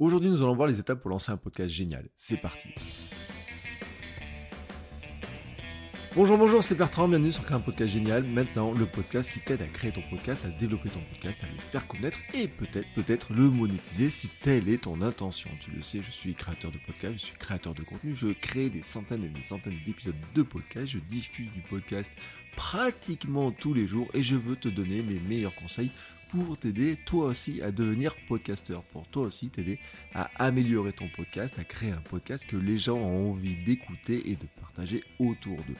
Aujourd'hui, nous allons voir les étapes pour lancer un podcast génial. C'est parti. Bonjour, bonjour, c'est Bertrand, bienvenue sur Créer un podcast génial. Maintenant, le podcast qui t'aide à créer ton podcast, à développer ton podcast, à le faire connaître et peut-être, peut-être le monétiser si telle est ton intention. Tu le sais, je suis créateur de podcast, je suis créateur de contenu, je crée des centaines et des centaines d'épisodes de podcast, je diffuse du podcast pratiquement tous les jours et je veux te donner mes meilleurs conseils pour t'aider toi aussi à devenir podcasteur, pour toi aussi t'aider à améliorer ton podcast, à créer un podcast que les gens ont envie d'écouter et de partager autour d'eux.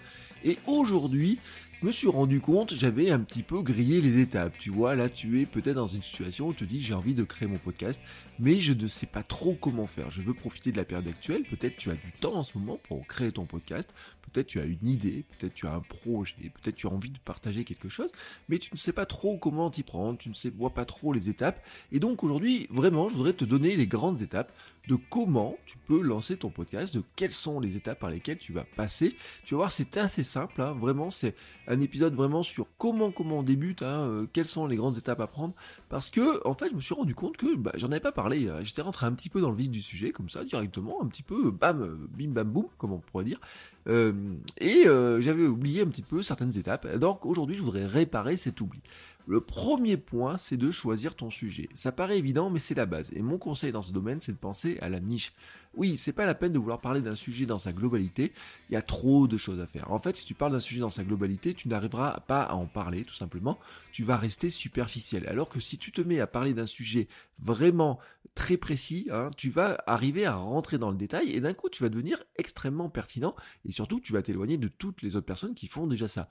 Et aujourd'hui, je me suis rendu compte, j'avais un petit peu grillé les étapes. Tu vois, là, tu es peut-être dans une situation où tu te dis j'ai envie de créer mon podcast, mais je ne sais pas trop comment faire. Je veux profiter de la période actuelle. Peut-être tu as du temps en ce moment pour créer ton podcast. Peut-être tu as une idée, peut-être tu as un projet, peut-être tu as envie de partager quelque chose, mais tu ne sais pas trop comment t'y prendre, tu ne vois pas trop les étapes. Et donc aujourd'hui, vraiment, je voudrais te donner les grandes étapes de comment tu peux lancer ton podcast, de quelles sont les étapes par lesquelles tu vas passer. Tu vas voir, c'est assez simple, hein. vraiment, c'est un épisode vraiment sur comment comment on débute, hein, euh, quelles sont les grandes étapes à prendre, parce que en fait, je me suis rendu compte que bah, j'en avais pas parlé. Hein. J'étais rentré un petit peu dans le vif du sujet, comme ça, directement, un petit peu, bam, euh, bim bam boum, comme on pourrait dire. Euh, et j'avais oublié un petit peu certaines étapes. Donc aujourd'hui, je voudrais réparer cet oubli. Le premier point, c'est de choisir ton sujet. Ça paraît évident, mais c'est la base. Et mon conseil dans ce domaine, c'est de penser à la niche. Oui, c'est pas la peine de vouloir parler d'un sujet dans sa globalité. Il y a trop de choses à faire. En fait, si tu parles d'un sujet dans sa globalité, tu n'arriveras pas à en parler, tout simplement. Tu vas rester superficiel. Alors que si tu te mets à parler d'un sujet vraiment très précis, hein, tu vas arriver à rentrer dans le détail et d'un coup, tu vas devenir extrêmement pertinent et surtout, tu vas t'éloigner de toutes les autres personnes qui font déjà ça.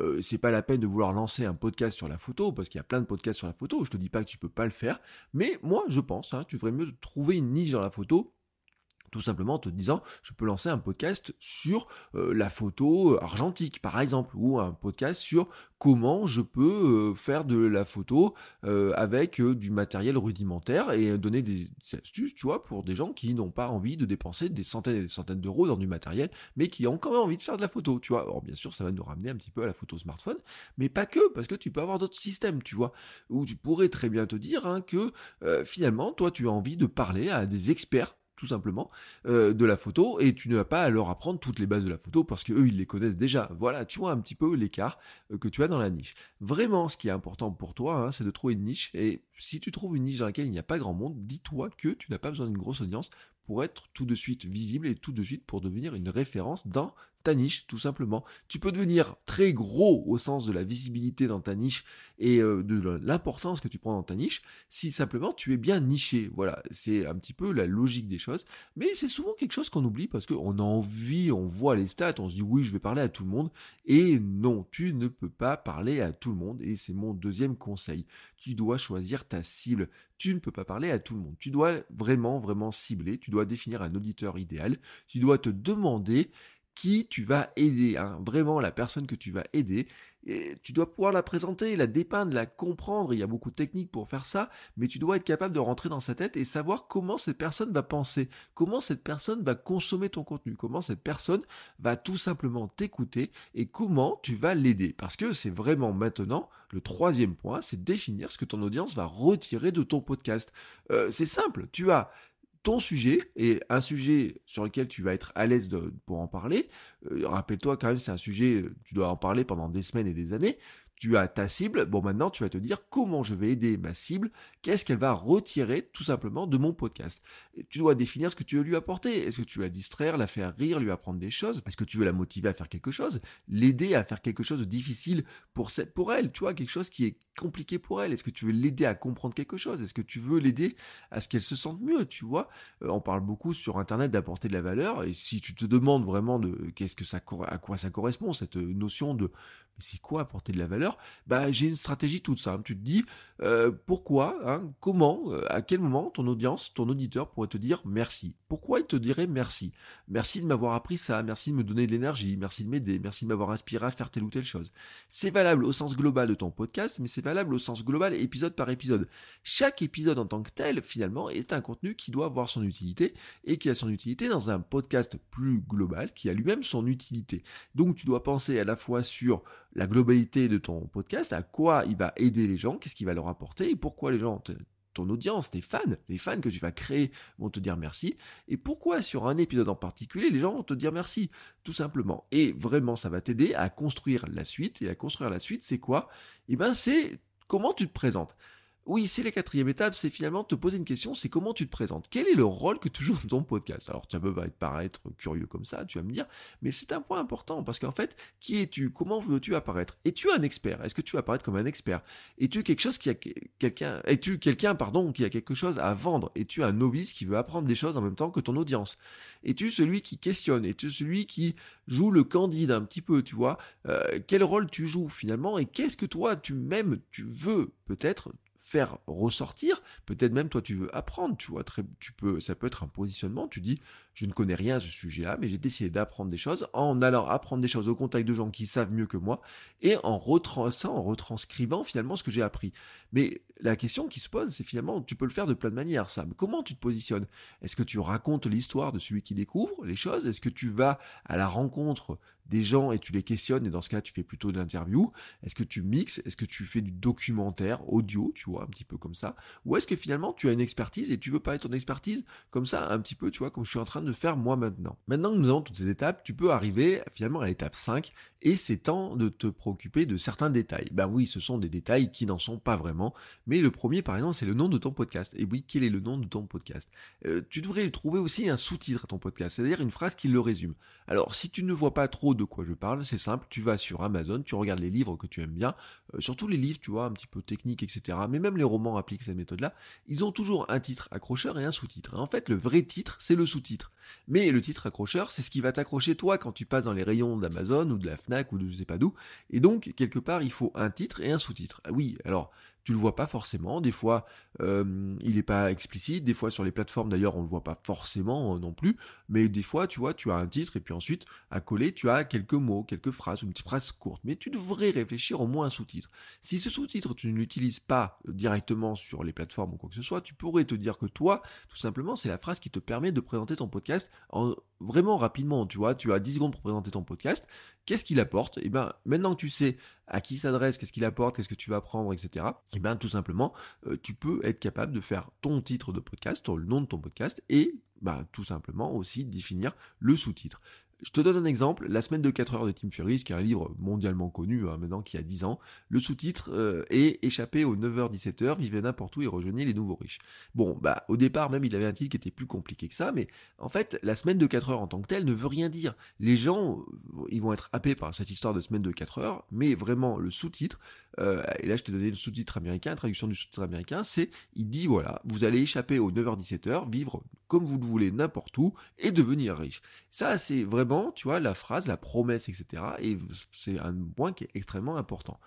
Euh, c'est pas la peine de vouloir lancer un podcast sur la photo, parce qu'il y a plein de podcasts sur la photo, je te dis pas que tu peux pas le faire, mais moi je pense, hein, tu devrais mieux trouver une niche dans la photo tout simplement en te disant je peux lancer un podcast sur euh, la photo argentique par exemple ou un podcast sur comment je peux euh, faire de la photo euh, avec du matériel rudimentaire et donner des, astuces tu vois pour des gens qui n'ont pas envie de dépenser des centaines et des centaines d'euros dans du matériel mais qui ont quand même envie de faire de la photo tu vois. Alors bien sûr ça va nous ramener un petit peu à la photo smartphone mais pas que parce que tu peux avoir d'autres systèmes tu vois. Où tu pourrais très bien te dire hein, que finalement toi tu as envie de parler à des experts tout simplement, euh, de la photo, et tu ne vas pas leur apprendre toutes les bases de la photo parce que eux ils les connaissent déjà. Voilà, tu vois un petit peu l'écart euh, que tu as dans la niche. Vraiment, ce qui est important pour toi, hein, c'est de trouver une niche, et si tu trouves une niche dans laquelle il n'y a pas grand monde, dis-toi que tu n'as pas besoin d'une grosse audience pour être tout de suite visible et tout de suite pour devenir une référence dans ta niche, tout simplement. Tu peux devenir très gros au sens de la visibilité dans ta niche et euh, de l'importance que tu prends dans ta niche, si simplement tu es bien niché. Voilà, c'est un petit peu la logique des choses. Mais c'est souvent quelque chose qu'on oublie parce qu'on a envie, on voit les stats, on se dit oui, je vais parler à tout le monde. Et non, tu ne peux pas parler à tout le monde. Et c'est mon deuxième conseil. Tu dois choisir ta cible. Tu ne peux pas parler à tout le monde. Tu dois vraiment, vraiment cibler. Tu dois définir un auditeur idéal. Tu dois te demander qui tu vas aider, hein, vraiment la personne que tu vas aider. Tu dois pouvoir la présenter, la dépeindre, la comprendre. Il y a beaucoup de techniques pour faire ça, mais tu dois être capable de rentrer dans sa tête et savoir comment cette personne va penser, comment cette personne va consommer ton contenu, comment cette personne va tout simplement t'écouter et comment tu vas l'aider. Parce que c'est vraiment maintenant le troisième point, c'est définir ce que ton audience va retirer de ton podcast. Euh, c'est simple, tu as ton sujet et un sujet sur lequel tu vas être à l'aise pour en parler. Euh, rappelle-toi quand même, c'est un sujet, tu dois en parler pendant des semaines et des années tu as ta cible, bon maintenant tu vas te dire comment je vais aider ma cible, qu'est-ce qu'elle va retirer tout simplement de mon podcast. tu dois définir ce que tu veux lui apporter. Est-ce que tu veux la distraire, la faire rire, lui apprendre des choses? Est-ce que tu veux la motiver à faire quelque chose? L'aider à faire quelque chose de difficile pour, elle, tu vois, quelque chose qui est compliqué pour elle. Est-ce que tu veux l'aider à comprendre quelque chose? Est-ce que tu veux l'aider à ce qu'elle se sente mieux, tu vois? Euh, On parle beaucoup sur Internet d'apporter de la valeur, et si tu te demandes vraiment de qu'est-ce que ça, à quoi ça correspond, cette notion de c'est quoi apporter de la valeur? Bah j'ai une stratégie toute simple. Tu te dis euh, pourquoi, hein, comment, euh, à quel moment ton audience, ton auditeur pourrait te dire merci? Pourquoi il te dirait merci? Merci de m'avoir appris ça, merci de me donner de l'énergie, merci de m'aider, merci de m'avoir inspiré à faire telle ou telle chose. C'est valable au sens global de ton podcast, mais c'est valable au sens global épisode par épisode. Chaque épisode en tant que tel, finalement, est un contenu qui doit avoir son utilité et qui a son utilité dans un podcast plus global qui a lui-même son utilité. Donc tu dois penser à la fois sur la globalité de ton podcast, à quoi il va aider les gens, qu'est-ce qu'il va leur apporter et pourquoi les gens ton audience, tes fans, les fans que tu vas créer vont te dire merci. Et pourquoi sur un épisode en particulier, les gens vont te dire merci Tout simplement. Et vraiment, ça va t'aider à construire la suite. Et à construire la suite, c'est quoi? Eh ben, c'est comment tu te présentes. Oui, c'est la quatrième étape, c'est finalement te poser une question, c'est comment tu te présentes. Quel est le rôle que tu joues dans ton podcast? Alors, tu peux paraître curieux comme ça, tu vas me dire, mais c'est un point important, parce qu'en fait, qui es-tu? Comment veux-tu apparaître? Es-tu un expert? Est-ce que tu vas apparaître comme un expert? Es-tu quelque chose qui a quelqu'un Es-tu quelqu'un, pardon, qui a quelque chose à vendre? Es-tu un novice qui veut apprendre des choses en même temps que ton audience? Es-tu celui qui questionne? Es-tu celui qui joue le candide un petit peu, tu vois? Euh, Quel rôle tu joues finalement? Et qu'est-ce que toi, tu même, tu veux peut-être faire ressortir. Peut-être même toi tu veux apprendre, tu vois, très, tu peux, ça peut être un positionnement. Tu dis, je ne connais rien à ce sujet-là, mais j'ai décidé d'apprendre des choses en allant apprendre des choses au contact de gens qui savent mieux que moi et en en retranscrivant finalement ce que j'ai appris. Mais la question qui se pose, c'est finalement, tu peux le faire de plein de manières, ça. comment tu te positionnes? Est-ce que tu racontes l'histoire de celui qui découvre les choses? Est-ce que tu vas à la rencontre des gens et tu les questionnes et dans ce cas tu fais plutôt de l'interview? Est-ce que tu mixes? Est-ce que tu fais du documentaire audio, tu vois, un petit peu comme ça? Ou est-ce que finalement tu as une expertise et tu veux pas être ton expertise comme ça, un petit peu, tu vois, comme je suis en train de faire moi maintenant Maintenant que nous avons toutes ces étapes, tu peux arriver finalement à l'étape 5 et c'est temps de te préoccuper de certains détails. Bah oui, ce sont des détails qui n'en sont pas vraiment, mais le premier par exemple c'est le nom de ton podcast. Et oui, quel est le nom de ton podcast? Euh, Tu devrais trouver aussi un sous-titre à ton podcast, c'est-à-dire une phrase qui le résume. Alors si tu ne vois pas trop de quoi je parle, c'est simple, tu vas sur Amazon, tu regardes les livres que tu aimes bien, surtout les livres, tu vois, un petit peu techniques, etc. Mais même les romans appliquent cette méthode-là, ils ont toujours un titre accrocheur et un sous-titre. En fait, le vrai titre, c'est le sous-titre. Mais le titre accrocheur, c'est ce qui va t'accrocher toi quand tu passes dans les rayons d'Amazon ou de la Fnac ou de je sais pas d'où. Et donc, quelque part, il faut un titre et un sous-titre. Ah oui, alors, tu le vois pas forcément. Des fois, euh, il n'est pas explicite. Des fois, sur les plateformes, d'ailleurs, on le voit pas forcément euh, non plus. Mais des fois, tu vois, tu as un titre et puis ensuite, à coller, tu as quelques mots, quelques phrases, une petite phrase courte. Mais tu devrais réfléchir au moins un sous-titre. Si ce sous-titre, tu ne l'utilises pas directement sur les plateformes ou quoi que ce soit, tu pourrais te dire que toi, tout simplement, c'est la phrase qui te permet de présenter ton podcast en vraiment rapidement. Tu vois, tu as 10 secondes pour présenter ton podcast. Qu'est-ce qu'il apporte? Et eh ben, maintenant que tu sais à qui s'adresse, qu'est-ce qu'il apporte, qu'est-ce que tu vas apprendre, etc. Et bien tout simplement, euh, tu peux être capable de faire ton titre de podcast, le nom de ton podcast, et ben, tout simplement aussi définir le sous-titre. Je te donne un exemple, La semaine de 4 heures de Tim Ferriss, qui est un livre mondialement connu hein, maintenant qui a 10 ans. Le sous-titre euh, est Échappé aux 9h-17h, vivez n'importe où et rejoignez les nouveaux riches. Bon, bah au départ même il avait un titre qui était plus compliqué que ça, mais en fait la semaine de 4 heures en tant que telle ne veut rien dire. Les gens, euh, ils vont être happés par cette histoire de semaine de 4 heures, mais vraiment le sous-titre, euh, et là je t'ai donné le sous-titre américain, la traduction du sous-titre américain, c'est, il dit voilà, vous allez échapper aux 9h-17h, vivre comme vous le voulez n'importe où et devenir riche. Ça c'est vraiment tu vois, la phrase, la promesse, etc. Et c'est un point qui est extrêmement important.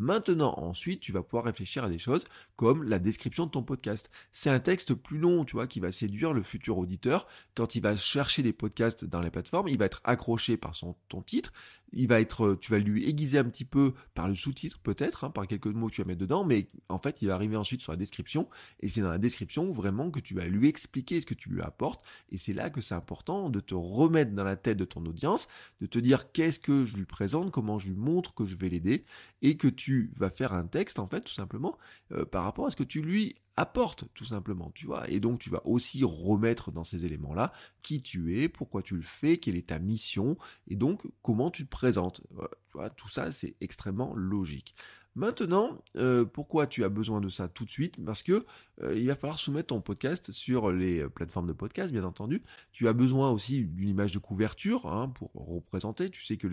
Maintenant, ensuite, tu vas pouvoir réfléchir à des choses comme la description de ton podcast. C'est un texte plus long, tu vois, qui va séduire le futur auditeur. Quand il va chercher des podcasts dans les plateformes, il va être accroché par son, ton titre, va être, euh, tu vas lui aiguiser un petit peu par le sous-titre peut-être, hein, par quelques mots que tu vas mettre dedans, mais en fait il va arriver ensuite sur la description, et c'est dans la description vraiment que tu vas lui expliquer ce que tu lui apportes, et c'est là que c'est important de te remettre dans la tête de ton audience, de te dire qu'est-ce que je lui présente, comment je lui montre que je vais l'aider, et que tu vas faire un texte en fait tout simplement euh, par rapport à ce que tu lui apporte tout simplement, tu vois. Et donc tu vas aussi remettre dans ces éléments-là qui tu es, pourquoi tu le fais, quelle est ta mission, et donc comment tu te présentes. Tout ça c'est extrêmement logique. Maintenant, euh, pourquoi tu as besoin de ça tout de suite? Parce que euh, il va falloir soumettre ton podcast sur les plateformes de podcast, bien entendu. Tu as besoin aussi d'une image de couverture hein, pour représenter. Tu sais que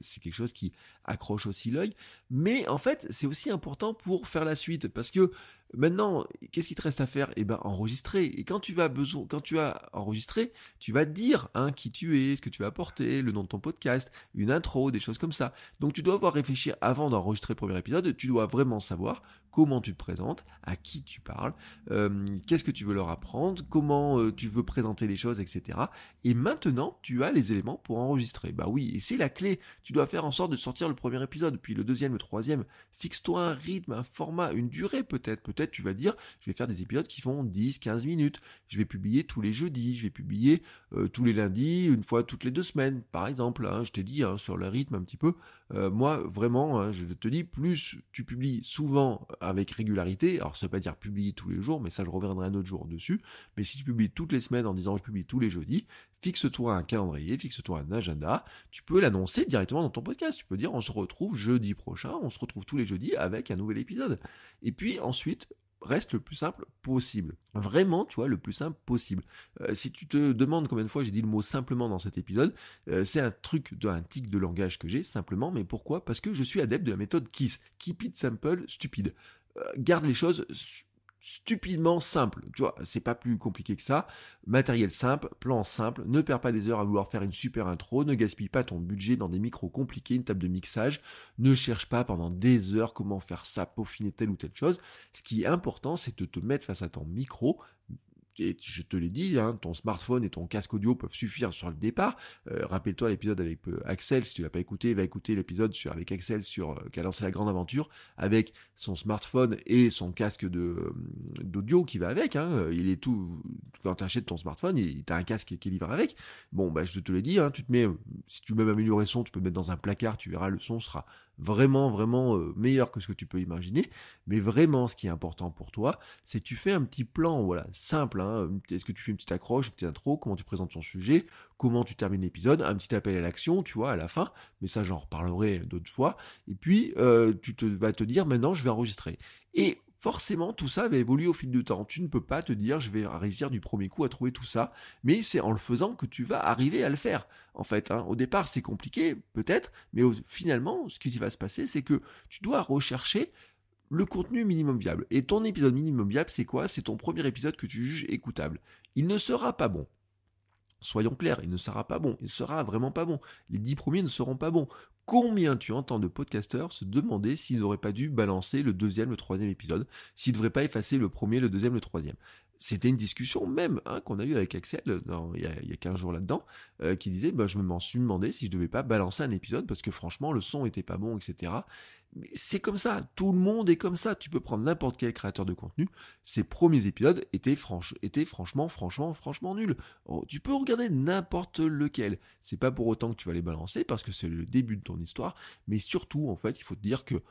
c'est quelque chose qui accroche aussi l'œil. Mais en fait, c'est aussi important pour faire la suite, parce que Maintenant, qu'est-ce qui te reste à faire? Eh ben, enregistrer. Et quand tu vas besoin, quand tu as enregistré, tu vas dire hein, qui tu es, ce que tu vas apporter, le nom de ton podcast, une intro, des choses comme ça. Donc, tu dois avoir réfléchi avant d'enregistrer le premier épisode. Tu dois vraiment savoir comment tu te présentes, à qui tu parles, euh, qu'est-ce que tu veux leur apprendre, comment euh, tu veux présenter les choses, etc. Et maintenant, tu as les éléments pour enregistrer. Bah oui, et c'est la clé. Tu dois faire en sorte de sortir le premier épisode, puis le deuxième, le troisième. Fixe-toi un rythme, un format, une durée peut-être. Peut-être tu vas dire, je vais faire des épisodes qui font 10, 15 minutes. Je vais publier tous les jeudis, je vais publier euh, tous les lundis, une fois toutes les deux semaines, par exemple. Hein. je t'ai dit hein, sur le rythme un petit peu. moi, vraiment, hein, je te dis, plus tu publies souvent avec régularité, alors ça veut pas dire publier tous les les jours, mais ça je reviendrai un autre jour dessus. Mais si tu publies toutes les semaines en disant je publie tous les jeudis, fixe-toi un calendrier, fixe-toi un agenda, tu peux l'annoncer directement dans ton podcast. Tu peux dire on se retrouve jeudi prochain, on se retrouve tous les jeudis avec un nouvel épisode. Et puis ensuite, reste le plus simple possible. Vraiment, tu vois, le plus simple possible. Euh, si tu te demandes combien de fois j'ai dit le mot simplement dans cet épisode, euh, c'est un truc, un tic de langage que j'ai, simplement, mais pourquoi? Parce que je suis adepte de la méthode KISS, Keep it simple, stupide. Euh, garde les choses stupidement simple. Tu vois, c'est pas plus compliqué que ça. Matériel simple, plan simple, ne perds pas des heures à vouloir faire une super intro, ne gaspille pas ton budget dans des micros compliqués, une table de mixage, ne cherche pas pendant des heures comment faire ça, peaufiner telle ou telle chose. Ce qui est important, c'est de te mettre face à ton micro, je te l'ai dit, hein, ton smartphone et ton casque audio peuvent suffire sur le départ. Euh, rappelle-toi l'épisode avec euh, Axel, si tu l'as pas écouté, va écouter l'épisode avec Axel sur euh, qui a lancé la grande aventure avec son smartphone et son casque de d'audio qui va avec. Hein. il est tout quand tu achètes ton smartphone, il as un casque qui est livré avec. Bon, bah je te l'ai dit, hein, tu te mets, si tu veux même améliorer son, tu peux le mettre dans un placard, tu verras le son sera vraiment, vraiment euh, meilleur que ce que tu peux imaginer. Mais vraiment, ce qui est important pour toi, c'est tu fais un petit plan, voilà, simple. Hein. Est-ce que tu fais une petite accroche, une petite intro, comment tu présentes ton sujet, comment tu termines l'épisode, un petit appel à l'action, tu vois, à la fin. Mais ça, j'en reparlerai d'autres fois. Et puis, euh, tu te, vas te dire, maintenant, je vais enregistrer. Et forcément tout ça va évoluer au fil du temps. Tu ne peux pas te dire je vais réussir du premier coup à trouver tout ça, mais c'est en le faisant que tu vas arriver à le faire. En fait, hein. au départ c'est compliqué, peut-être, mais finalement ce qui va se passer c'est que tu dois rechercher le contenu minimum viable. Et ton épisode minimum viable c'est quoi? C'est ton premier épisode que tu juges écoutable. Il ne sera pas bon. Soyons clairs, il ne sera pas bon, il sera vraiment pas bon. Les dix premiers ne seront pas bons. Combien tu entends de podcasteurs se demander s'ils n'auraient pas dû balancer le deuxième, le troisième épisode, s'ils ne devraient pas effacer le premier, le deuxième, le troisième? C'était une discussion même hein, qu'on a eue avec Axel il, y a, il, y a, 15 jours là-dedans, euh, qui disait bah, je me suis demandé si je devais pas balancer un épisode parce que franchement le son était pas bon, etc c'est comme ça, tout le monde est comme ça. Tu peux prendre n'importe quel créateur de contenu. Ses premiers épisodes étaient, étaient franchement, franchement, franchement nuls. Oh, tu peux regarder n'importe lequel. C'est pas pour autant que tu vas les balancer parce que c'est le début de ton histoire. Mais surtout, en fait, il faut te dire que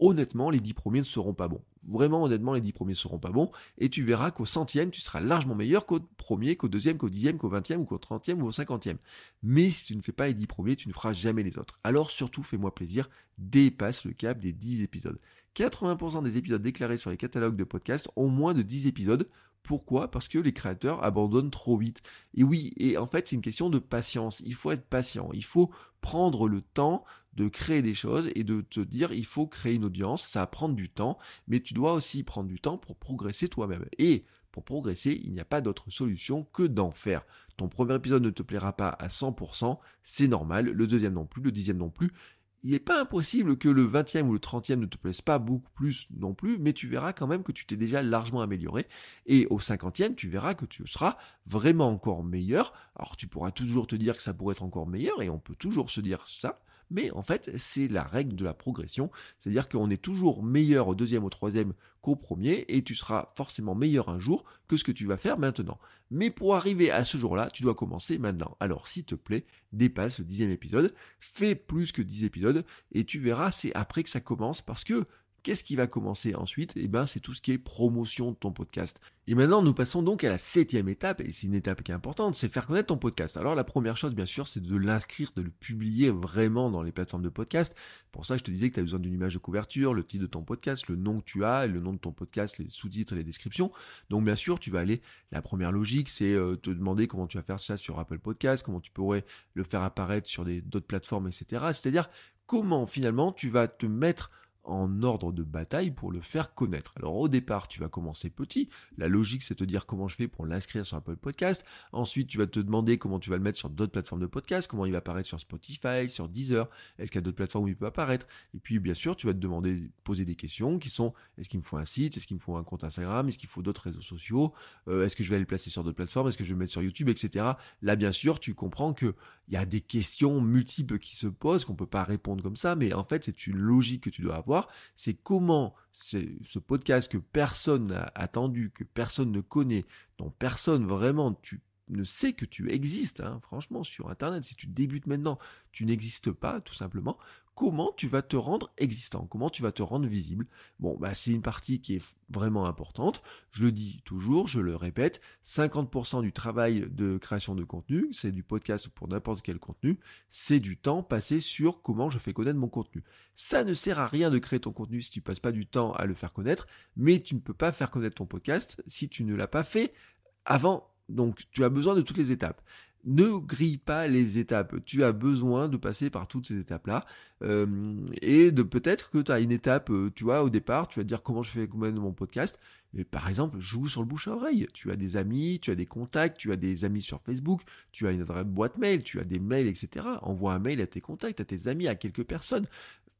honnêtement, les dix premiers ne seront pas bons. Vraiment, honnêtement, les dix premiers ne seront pas bons. Et tu verras qu'au centième, tu seras largement meilleur qu'au premier, qu'au deuxième, qu'au dixième, qu'au vingtième, ou qu'au trentième, ou au cinquantième. Mais si tu ne fais pas les dix premiers, tu ne feras jamais les autres. Alors surtout, fais-moi plaisir, dépasse le cap des dix épisodes. 80% des épisodes déclarés sur les catalogues de podcasts ont moins de 10 épisodes. Pourquoi? Parce que les créateurs abandonnent trop vite. Et oui, et en fait c'est une question de patience. Il faut être patient. Il faut prendre le temps de créer des choses et de te dire il faut créer une audience. Ça va prendre du temps, mais tu dois aussi prendre du temps pour progresser toi-même. Et pour progresser, il n'y a pas d'autre solution que d'en faire. Ton premier épisode ne te plaira pas à 100%, c'est normal, le deuxième non plus, le dixième non plus, il n'est pas impossible que le 20e ou le 30e ne te plaise pas beaucoup plus non plus, mais tu verras quand même que tu t'es déjà largement amélioré. Et au 50e, tu verras que tu seras vraiment encore meilleur. Alors tu pourras toujours te dire que ça pourrait être encore meilleur, et on peut toujours se dire ça, mais en fait, c'est la règle de la progression. C'est-à-dire qu'on est toujours meilleur au deuxième, au troisième qu'au premier, et tu seras forcément meilleur un jour que ce que tu vas faire maintenant. Mais pour arriver à ce jour-là, tu dois commencer maintenant. Alors, s'il te plaît, dépasse le dixième épisode, fais plus que dix épisodes, et tu verras, c'est après que ça commence, parce que Qu'est-ce qui va commencer ensuite? Eh ben, c'est tout ce qui est promotion de ton podcast. Et maintenant, nous passons donc à la septième étape, et c'est une étape qui est importante, c'est faire connaître ton podcast. Alors, la première chose, bien sûr, c'est de l'inscrire, de le publier vraiment dans les plateformes de podcast. Pour ça, je te disais que tu as besoin d'une image de couverture, le titre de ton podcast, le nom que tu as, le nom de ton podcast, les sous-titres et les descriptions. Donc, bien sûr, tu vas aller, la première logique, c'est euh, te demander comment tu vas faire ça sur Apple Podcast, comment tu pourrais le faire apparaître sur d'autres plateformes, etc. C'est-à-dire, comment finalement tu vas te mettre en ordre de bataille pour le faire connaître. Alors au départ, tu vas commencer petit. La logique, c'est te dire comment je fais pour l'inscrire sur Apple Podcast. Ensuite, tu vas te demander comment tu vas le mettre sur d'autres plateformes de podcast, comment il va apparaître sur Spotify, sur Deezer. Est-ce qu'il y a d'autres plateformes où il peut apparaître? Et puis, bien sûr, tu vas te demander, poser des questions qui sont est-ce qu'il me faut un site? Est-ce qu'il me faut un compte Instagram? Est-ce qu'il faut d'autres réseaux sociaux? Euh, Est-ce que je vais aller le placer sur d'autres plateformes? Est-ce que je vais le mettre sur YouTube, etc. Là, bien sûr, tu comprends que il y a des questions multiples qui se posent qu'on peut pas répondre comme ça, mais en fait, c'est une logique que tu dois avoir. C'est comment ce podcast que personne n'a attendu, que personne ne connaît, dont personne vraiment tu ne sais que tu existes, hein, franchement, sur Internet, si tu débutes maintenant, tu n'existes pas, tout simplement, comment tu vas te rendre existant, comment tu vas te rendre visible? Bon, bah, c'est une partie qui est vraiment importante. Je le dis toujours, je le répète, 50% du travail de création de contenu, c'est du podcast ou pour n'importe quel contenu, c'est du temps passé sur comment je fais connaître mon contenu. Ça ne sert à rien de créer ton contenu si tu passes pas du temps à le faire connaître, mais tu ne peux pas faire connaître ton podcast si tu ne l'as pas fait avant donc tu as besoin de toutes les étapes. Ne grille pas les étapes. Tu as besoin de passer par toutes ces étapes-là. Euh, et de peut-être que tu as une étape, euh, tu vois, au départ, tu vas dire comment je fais de mon podcast. Mais par exemple, joue sur le bouche à oreille. Tu as des amis, tu as des contacts, tu as des amis sur Facebook, tu as une adresse boîte mail, tu as des mails, etc. Envoie un mail à tes contacts, à tes amis, à quelques personnes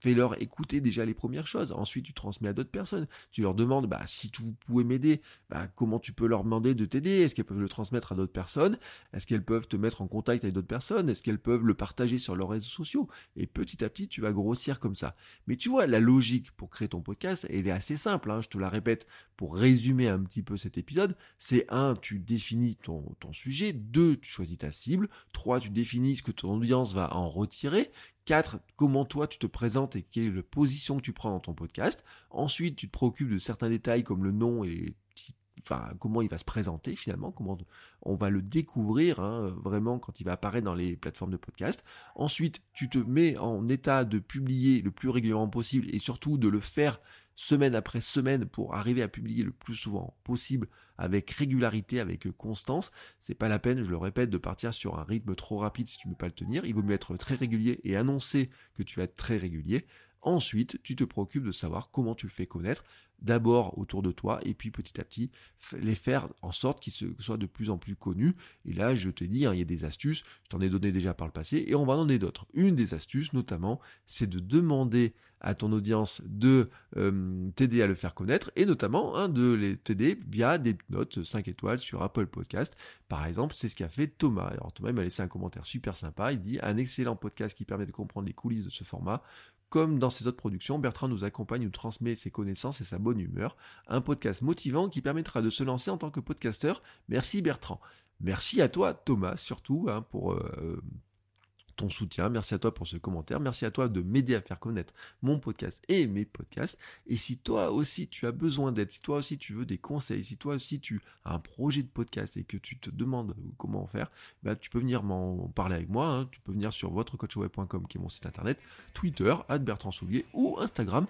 fais-leur écouter déjà les premières choses. Ensuite, tu transmets à d'autres personnes. Tu leur demandes, bah, si vous pouvez m'aider, bah, comment tu peux leur demander de t'aider? Est-ce qu'elles peuvent le transmettre à d'autres personnes? Est-ce qu'elles peuvent te mettre en contact avec d'autres personnes? Est-ce qu'elles peuvent le partager sur leurs réseaux sociaux? Et petit à petit, tu vas grossir comme ça. Mais tu vois, la logique pour créer ton podcast, elle est assez simple. Hein, je te la répète pour résumer un petit peu cet épisode. C'est un, tu définis ton, ton sujet. Deux, tu choisis ta cible. Trois, tu définis ce que ton audience va en retirer. 4. Comment toi tu te présentes et quelle est la position que tu prends dans ton podcast. Ensuite, tu te préoccupes de certains détails comme le nom et comment il va se présenter finalement, comment on va le découvrir hein, vraiment quand il va apparaître dans les plateformes de podcast. Ensuite, tu te mets en état de publier le plus régulièrement possible et surtout de le faire semaine après semaine pour arriver à publier le plus souvent possible avec régularité, avec constance. C'est pas la peine, je le répète, de partir sur un rythme trop rapide si tu ne peux pas le tenir. Il vaut mieux être très régulier et annoncer que tu vas être très régulier. Ensuite, tu te préoccupes de savoir comment tu le fais connaître, d'abord autour de toi, et puis petit à petit, les faire en sorte qu'ils soient de plus en plus connus. Et là, je te dis, hein, il y a des astuces, je t'en ai donné déjà par le passé, et on va en donner d'autres. Une des astuces, notamment, c'est de demander à ton audience de euh, t'aider à le faire connaître, et notamment hein, de les t'aider via des notes 5 étoiles sur Apple Podcast. Par exemple, c'est ce qu'a fait Thomas. Alors Thomas m'a laissé un commentaire super sympa, il dit un excellent podcast qui permet de comprendre les coulisses de ce format. Comme dans ses autres productions, Bertrand nous accompagne, nous transmet ses connaissances et sa bonne humeur. Un podcast motivant qui permettra de se lancer en tant que podcasteur. Merci Bertrand. Merci à toi Thomas surtout hein, pour, euh, ton soutien. Merci à toi pour ce commentaire. Merci à toi de m'aider à faire connaître mon podcast et mes podcasts. Et si toi aussi tu as besoin d'aide, si toi aussi tu veux des conseils, si toi aussi tu as un projet de podcast et que tu te demandes comment faire, bah, tu peux venir m'en parler avec moi. Hein. Tu peux venir sur votrecoachweb.com qui est mon site internet, Twitter, Soulier ou Instagram,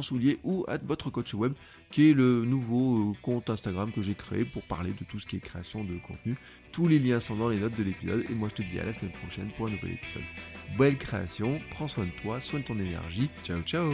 Soulier ou votre coach web qui est le nouveau euh, compte Instagram que j'ai créé pour parler de tout ce qui est création de contenu. Tous les liens sont dans les notes de l'épisode et moi je te dis à la semaine prochaine pour un nouvel épisode. Belle création, prends soin de toi, soigne ton énergie. Ciao ciao